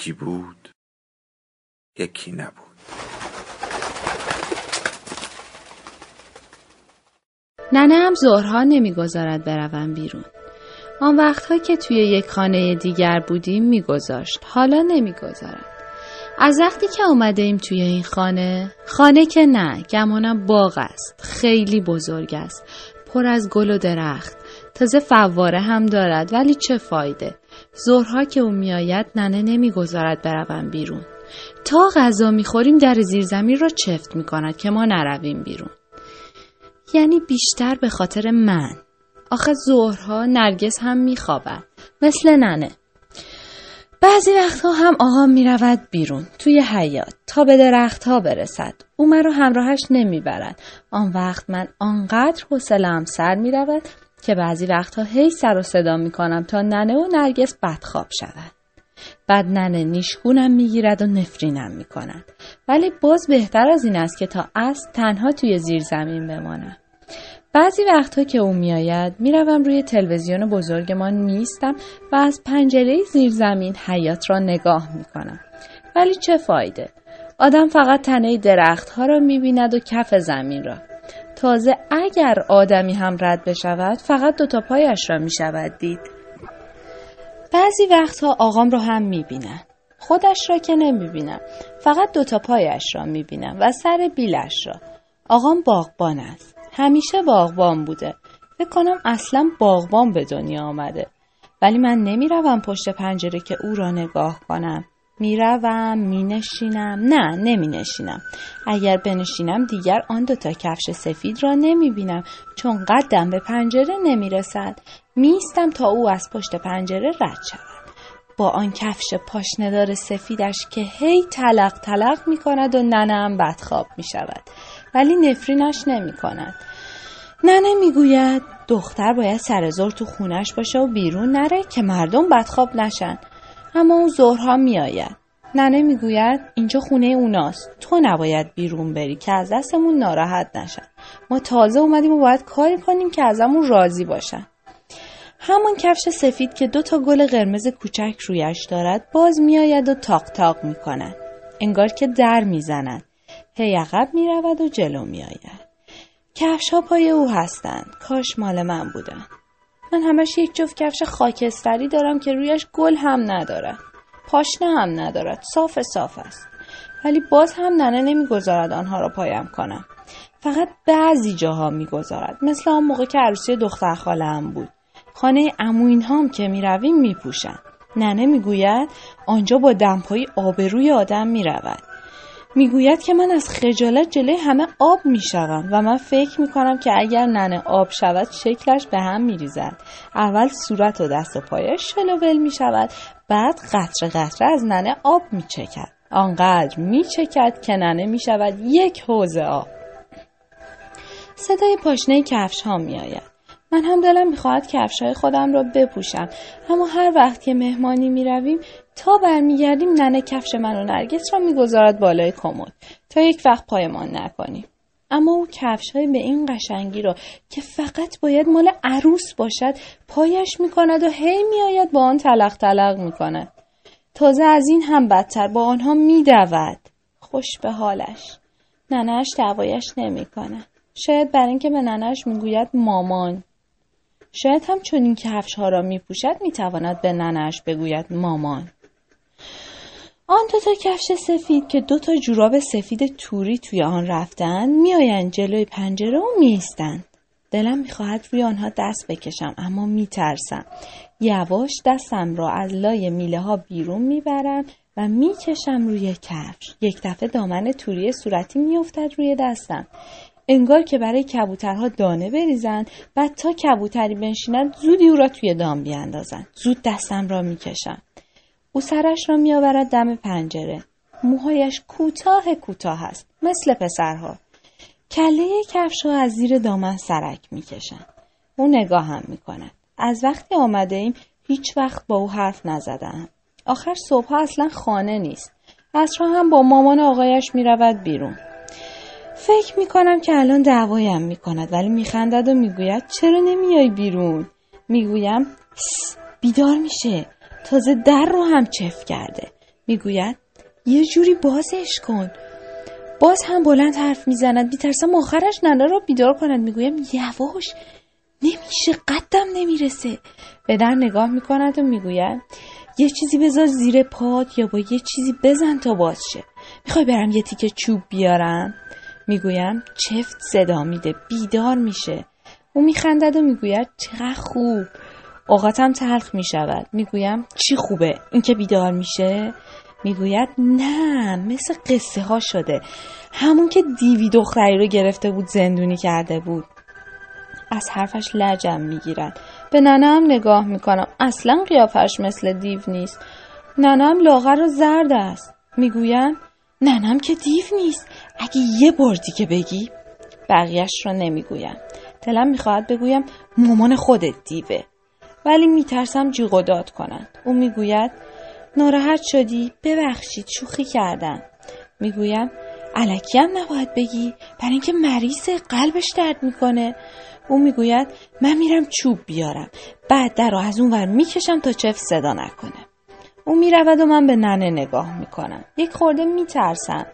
یکی بود یکی نبود. ننه هم ظهرها نمی‌گذارد بروم بیرون. آن وقتها که توی یک خانه دیگر بودیم میگذاشت حالا نمی‌گذارد. از وقتی که آمده ایم توی این خانه خانه که نه گمانم باغ است خیلی بزرگ است پر از گل و درخت. تازه فواره هم دارد ولی چه فایده؟ ظهرها که او میآید ننه نمی‌گذارد بروم بیرون. تا غذا می‌خوریم در زیرزمین را چفت می‌کند که ما نرویم بیرون. یعنی بیشتر به خاطر من. آخه ظهرها نرگس هم میخوابد مثل ننه. بعضی وقتها هم آقا می‌رود بیرون توی حیات تا به درخت ها برسد. او مرا همراهش نمی‌برد. آن وقت من آنقدر حوصلهام سر می‌رود که بعضی وقتها هی سر و صدا می کنم تا ننه و نرگس بدخواب شود. بعد ننه نیشگونم می‌گیرد و نفرینم می کند. ولی باز بهتر از این است که تا از تنها توی زیر زمین بمانم. بعضی وقتها که او میآید می‌روم روی تلویزیون بزرگمان میستم و از پنجره زیر زمین حیات را نگاه می کنم. ولی چه فایده؟ آدم فقط تنه درختها را می بیند و کف زمین را. تازه اگر آدمی هم رد بشود فقط دوتا پایش را می شود دید. بعضی وقتها آقام را هم می بینم. خودش را که نمی بینم. فقط دوتا پایش را می بینم و سر بیلش را. آقام باغبان است. همیشه باغبان بوده. فکر کنم اصلا باغبان به دنیا آمده. ولی من نمی روم پشت پنجره که او را نگاه کنم. می‌روم مینشینم. نه نمی نشینم اگر بنشینم دیگر آن دوتا کفش سفید را نمی بینم چون قدم به پنجره نمی رسد میستم تا او از پشت پنجره رد شود. با آن کفش پاشندار سفیدش که هی تلق تلق می کند و ننم بدخواب می شود ولی نفرینش نمی کند ننه می‌گوید دختر باید سر زور تو خونش باشه و بیرون نره که مردم بدخواب نشن. اما اون ظهرها میآید. ننه می‌گوید اینجا خونه اوناست. تو نباید بیرون بری که از دستمون ناراحت نشن. ما تازه اومدیم و باید کاری کنیم که ازمون راضی باشن. همون کفش سفید که دو تا گل قرمز کوچک رویش دارد باز میآید و تاق تاق می‌کند انگار که در می‌زند هی عقب می‌رود و جلو میآید. کفش ها پای او هستند. کاش مال من بودن. من همش یک جفت کفش خاکستری دارم که رویش گل هم ندارد. پاشنه هم ندارد. صاف صاف است. ولی باز هم ننه نمی‌گذارد آنها را پایم کنم. فقط بعضی جاها می‌گذارد. مثل آن موقع که عروسی دختر خاله هم بود. خانه اموین هم که می‌رویم میپوشند. ننه می‌گوید آنجا با دمپایی آبروی آدم می‌رود. می‌گوید که من از خجالت جلوی همه آب می‌شوم و من فکر می‌کنم که اگر ننه آب شود شکلش به هم میریزد. اول صورت و دست و پایش شلوول می‌شود بعد قطره قطره از ننه آب میچکد. آنقدر میچکد که ننه می‌شود یک حوزه آب. صدای پاشنه کفش ها میآید. من هم دلم می‌خواهد کفشهای خودم را بپوشم اما هر وقت که مهمانی می‌رویم تا برمیگردیم ننه کفش من و نرگس را می‌گذارد بالای کمد. تا یک وقت پایمان نکنیم. اما او کفش های به این قشنگی را که فقط باید مال عروس باشد پایش می‌کند و هی میآید با آن تلق تلق می‌کند. تازه از این هم بدتر با آنها میدود. خوش به حالش. ننهش دعوایش نمی‌کنه شاید بر اینکه به ننهش می‌گوید مامان. شاید هم چون این کفش ها را می پوشد می تواند به ننش بگوید مامان. آن دو تا کفش سفید که دو تا جوراب سفید توری توی آن رفتند میآیند جلوی پنجره و میستند. دلم می‌خواهد روی آنها دست بکشم اما میترسم. یواش دستم را از لای میله ها بیرون می‌برم و می‌کشم روی کفش. یک دفعه دامن توری صورتی میافتد روی دستم. انگار که برای کبوترها دانه بریزن بعد تا کبوتری بنشیند زودی او را توی دام بیاندازن زود دستم را می‌کشم او سرش را میآورد دم پنجره. موهایش کوتاه کوتاه است مثل پسرها. کله کفش ها از زیر دامن سرک می‌کشند. او نگاه هم می‌کند. از وقتی آمده ایم هیچ وقت با او حرف نزدم آخر صبح اصلا خانه نیست. اصرا هم با مامان آقایش می‌رود بیرون. فکر می‌کنم که الان دعوایم می‌کند ولی میخندد و می‌گوید چرا نمیای بیرون؟ می‌گویم بیدار میشه. تازه در رو هم چف کرده. می‌گوید یه جوری بازش کن. باز هم بلند حرف می‌زند. میترسم آخرش ننه را بیدار کند. می‌گویم یواش نمیشه قدم نمی‌رسه. به در نگاه می‌کند و می‌گوید یه چیزی بذار زیر پات یا با یه چیزی بزن تا باز شه. می‌خوای برم یه تیکه چوب بیارم؟ می‌گویم چفت صدا میده. بیدار میشه. او میخندد و می‌گوید چقدر خوب. اوقاتم تلخ می‌شود. می‌گویم چی خوبه؟ اینکه بیدار میشه؟ می‌گوید نه مثل قصه ها شده. همون که دیوی دختری رو گرفته بود زندونی کرده بود. از حرفش لجم می‌گیرد. به ننم نگاه می‌کنم. اصلا قیافش مثل دیو نیست. ننم لاغر و زرد است. می‌گویم ننم که دیو نیست. اگه یه بار دیگه بگی. بقیهش را نمی‌گویم. دلم می‌خواهد بگویم مامان خودت دیوه. ولی میترسم جیغ و داد کنند او می‌گوید ناراحت شدی ببخشید شوخی کردم. می‌گویم علکی هم نباید بگی برای اینکه مریض قلبش درد می‌کنه. او می‌گوید من میرم چوب بیارم بعد در رو از اون ور می‌کشم تا چف صدا نکنه. او می‌رود و من به ننه نگاه می‌کنم. یک خورده میترسم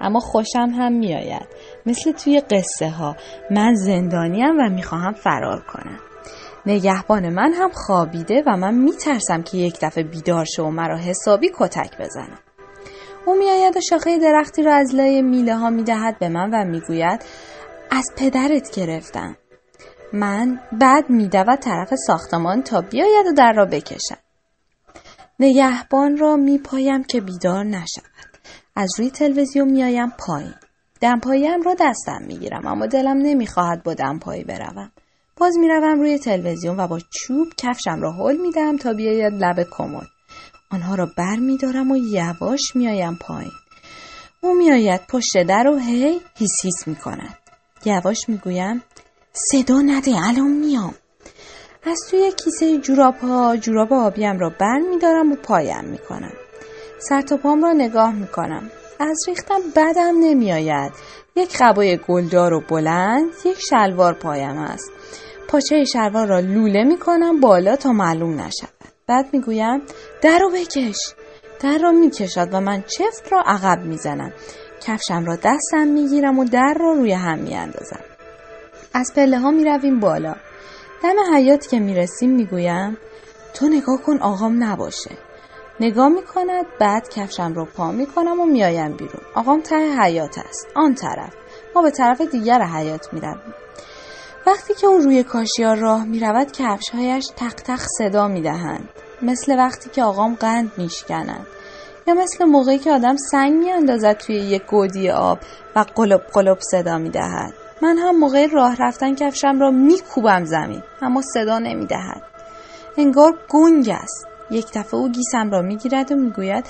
اما خوشم هم میآید. مثل توی قصه ها من زندانیم و می‌خواهم فرار کنم. نگهبان من هم خوابیده و من میترسم که یک دفعه بیدار شه و مرا حسابی کتک بزنم او میآید و شاخه درختی را از لای میله ها می‌دهد به من و می‌گوید از پدرت گرفتم. من بعد میدود طرف ساختمان تا بیاید و در را بکشد. نگهبان را میپایم که بیدار نشود. از روی تلویزیون میآیم پایین. دمپاییم را دستم می‌گیرم اما دلم نمی‌خواهد با دمپایی بروم. باز می‌روم روی تلویزیون و با چوب کفشم را حل میدم تا بیاید لب کمد. آنها را بر میدارم و یواش میآیم پایین. او میآید پشت در و هی هیس هیس می‌کند. یواش می‌گویم صدا نده الان میام. از توی کیسه جوراب ها جوراب آبیم را بر میدارم و پایم می‌کنم. سر پام را نگاه می‌کنم. از ریختم بدم نمیآید. یک قبای گلدار و بلند یک شلوار پایم است. پاچه شلوار را لوله می‌کنم بالا تا معلوم نشود. بعد می‌گویم در رو بکش. در را می‌کشد و من چفت را عقب می‌زنم. کفشم را دستم می‌گیرم و در را روی هم میاندازم. از پله ها می‌رویم بالا. دم حیات که می‌رسیم می‌گویم تو نگاه کن آقام نباشه. نگاه می‌کند بعد کفشم رو پا می‌کنم و میایم بیرون. آقام ته حیات است آن طرف. ما به طرف دیگر حیات می‌رویم. وقتی که او روی کاشیار راه می‌رود کفشهایش تق تق صدا می‌دهند. مثل وقتی که آقام قند میشکنند. یا مثل موقعی که آدم سنگ میاندازد توی یک گودی آب و قلب قلب صدا می‌دهد. من هم موقع راه رفتن کفشم را میکوبم زمین اما صدا نمی‌دهد. انگار گنگ است. یک دفعه او گیسم را می‌گیرد و می‌گوید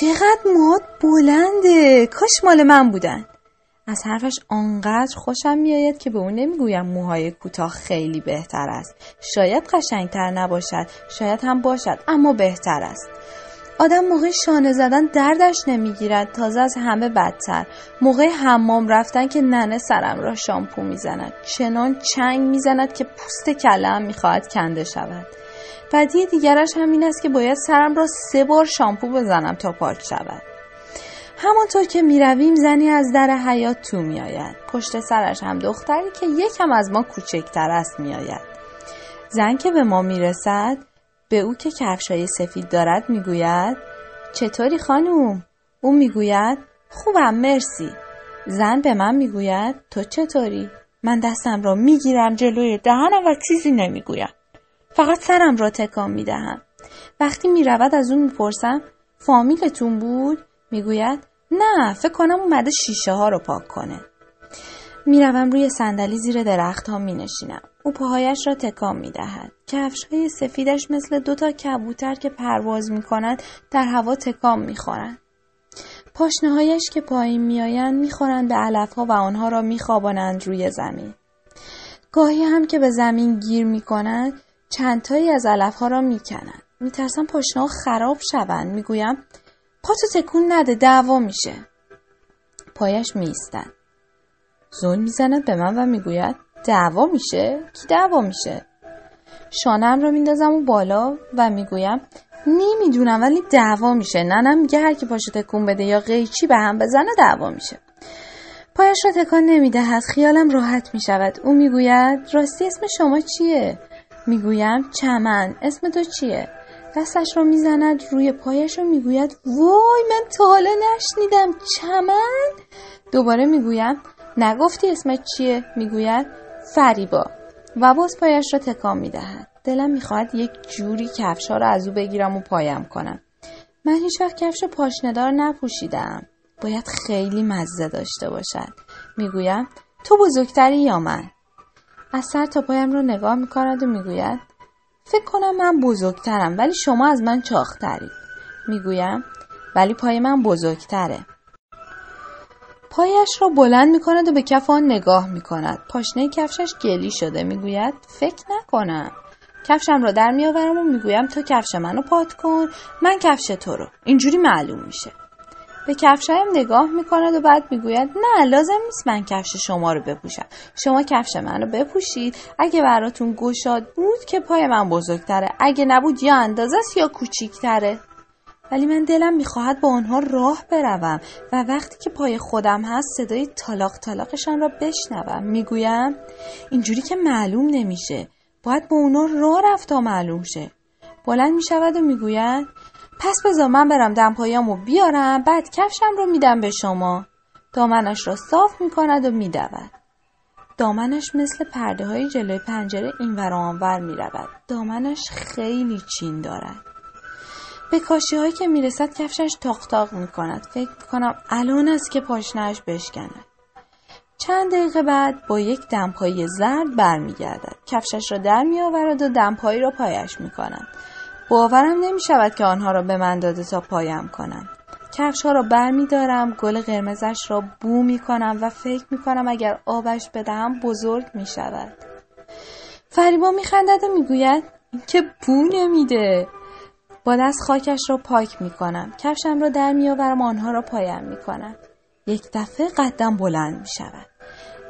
چقدر موهات بلنده! کاش مال من بودن. از حرفش آنقدر خوشم میآید که به او نمی‌گویم موهای کوتاه خیلی بهتر است. شاید قشنگتر نباشد شاید هم باشد اما بهتر است. آدم موقع شانه زدن دردش نمی‌گیرد تازه از همه بدتر. موقع حمام رفتن که ننه سرم را شامپو می‌زند. چنان چنگ می‌زند که پوست کلم می‌خواهد کنده شود. بدی دیگرش همین است که باید سرم را سه بار شامپو بزنم تا پاک شود. همانطور که می‌رویم زنی از در حیات تو میآید. پشت سرش هم دختری که یکم از ما کوچکتر است میآید. زن که به ما می‌رسد به او که کفشای سفید دارد می‌گوید چطوری خانوم؟ او می‌گوید خوبم مرسی. زن به من می‌گوید تو چطوری؟ من دستم را می‌گیرم جلوی دهنم و چیزی نمی‌گویم. فقط سرم را تکان می‌دهم. وقتی می‌رود از اون می‌پرسم فامیلتون بود؟ می‌گوید نه فکر کنم اومده شیشه ها رو پاک کنه می‌روم روی صندلی زیر درخت ها می نشینم. او پاهایش را تکان می دهد. کفش های سفیدش مثل دو تا کبوتر که پرواز می کند در هوا تکان می خورند. پاشنهایش که پایین میآیند می‌خورند به علفها و آنها را میخوابانند روی زمین گاهی هم که به زمین گیر می‌کنند چندتایی از علفها را می‌کنند میترسم پاشنه خراب شوند می‌گویم پاتو تکون نده دعوا میشه. پایش میستد زون می‌زند به من و می‌گوید دعوا میشه؟ کی دعوا میشه؟ شانم را میندازم و بالا و می‌گویم نمی‌دونم ولی دعوا میشه. ننم میگه هر کی پاشو تکون بده یا قیچی به هم بزنه دعوا میشه. پایش را تکان نمی‌دهد خیالم راحت می‌شود. او می‌گوید راستی اسم شما چیه؟ می‌گویم چمن. اسم تو چیه؟ دستش را می‌زند روی پایش و می‌گوید وای من تا حالا نشنیدم چمن؟ دوباره می‌گویم نگفتی اسمت چیه؟ می‌گوید فریبا. و باز پایش را تکان می‌دهد. دلم می‌خواهد یک جوری کفشها را از او بگیرم و پایم کنم. من هیچ وقت کفش پاشندار نپوشیدم. باید خیلی مزه داشته باشد. می‌گویم تو بزرگتری یا من؟ از سر تا پایم رو نگاه می‌کند و می‌گوید فکر کنم من بزرگترم ولی شما از من چاخترید می‌گویم ولی پای من بزرگتره. پایش را بلند می کند و به کف آن نگاه می کند. پاشنه کفشش گلی شده. می‌گوید فکر نکنم. کفشم را در میآورم و می‌گویم تو کفش منو پات کن. من کفش تو رو. اینجوری معلوم میشه. به کفشایم نگاه می‌کند و بعد می‌گوید نه لازم نیست من کفش شما رو بپوشم. شما کفش منو بپوشید. اگه براتون گشاد بود که پای من بزرگتره. اگه نبود یا اندازه است یا کوچیکتره. ولی من دلم می‌خواهد با آنها راه بروم و وقتی که پای خودم هست صدای تالاق تالاقشان را بشنوم. می‌گویم اینجوری که معلوم نمیشه. باید با اونا راه رفت تا معلوم شه. بلند می‌شود و می‌گوید پس بذار من برم دمپایامو بیارم بعد کفشم رو میدم به شما دامنش را صاف می‌کند و میدود دامنش مثل پرده های جلوی پنجره این ور آنور می رود. دامنش خیلی چین دارد. به کاشی هایی که می‌رسد کفشش تاق تاق می کند. فکر کنم الان است که پاشنهش بشکند. چند دقیقه بعد با یک دمپایی زرد برمیگردد کفشش را در میآورد و دمپایی را پایش می کند. باورم نمی شود که آنها را به من داده تا پایم کنم. کفش ها را بر می دارم گل قرمزش را بو می کنم و فکر می کنم اگر آبش بدهم بزرگ می شود. فریبا می خندد و می گوید که بو نمیده. با دست خاکش را پاک می کنم. کفشم را در می آورم آنها را پایم می کنم. یک دفعه قدم بلند می شود.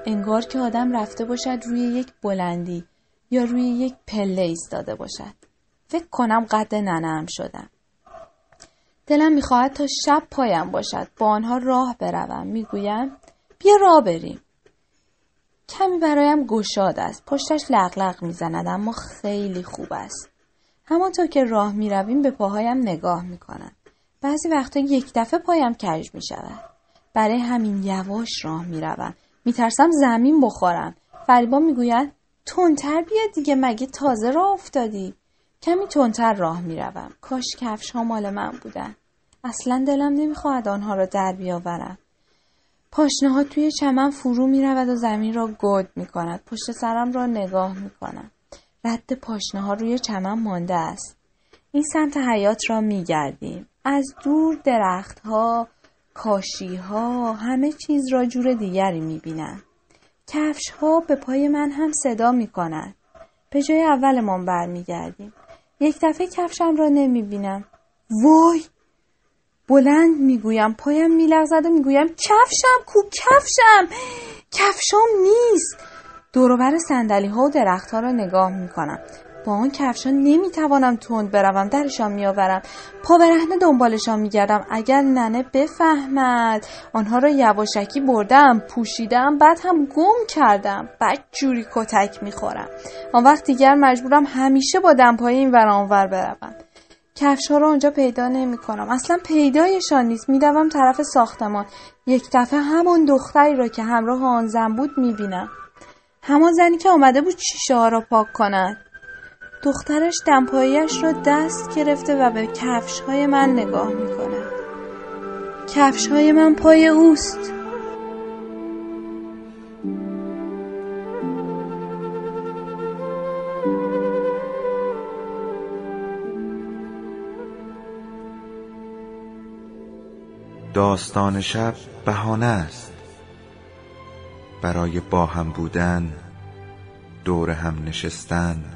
انگار که آدم رفته باشد روی یک بلندی یا روی یک پله ایستاده باشد. فکر کنم قد ننم شدم. دلم می‌خواهد تا شب پایم باشد. با آنها راه بروم. می‌گویم بیا راه بریم. کمی برایم گشاد است. پشتش لغلق می‌زند اما خیلی خوب است. همانطور که راه می‌رویم به پاهایم نگاه می‌کنم. بعضی وقتا یک دفعه پایم کج می‌شود. برای همین یواش راه می‌روم. میترسم زمین بخورم. فریبا می‌گوید تندتر بیا دیگه مگه تازه راه افتادی؟ کمی تندتر راه می‌روم کاش کفش ها مال من بودن اصلا دلم نمی‌خواهد آنها را در بیاورم پاشنه ها توی چمن فرو می رود و زمین را گود می کند. پشت سرم را نگاه می کنم. رد پاشنه ها روی چمن مانده است. این سمت حیات را می گردیم. از دور درخت ها، کاشی ها، همه چیز را جور دیگری می بینم. کفش ها به پای من هم صدا می کند. به جای اولمان برمیگردیم. یک دفعه کفشم را نمی بینم. وای! بلند می‌گویم پایم میلغزد و می‌گویم کفشم کو کفشم! کفشم نیست! دوروبر صندلی ها و درخت ها را نگاه می‌کنم. با آن کفشان نمی‌توانم تند بروم درشان میآورم پا برهنه دنبالشان میگردم اگر ننه بفهمد آنها را یواشکی بردم پوشیدم بعد هم گم کردم بعد جوری کتک می‌خورم آن وقت دیگر مجبورم همیشه با دمپایی این ور آنور بروم کفش ها رو اونجا پیدا نمی کنم. اصلا پیدایشان نیست. میدوم طرف ساختمان. یک دفعه همون دختری را که همراه آن زن بود می بینم. همان زنی که آمده بود چیشه ها را پاک کند. دخترش دمپاییش را دست گرفته و به کفش های من نگاه می کند. کفش های من پای اوست. داستان شب بهانه است برای با هم بودن دور هم نشستن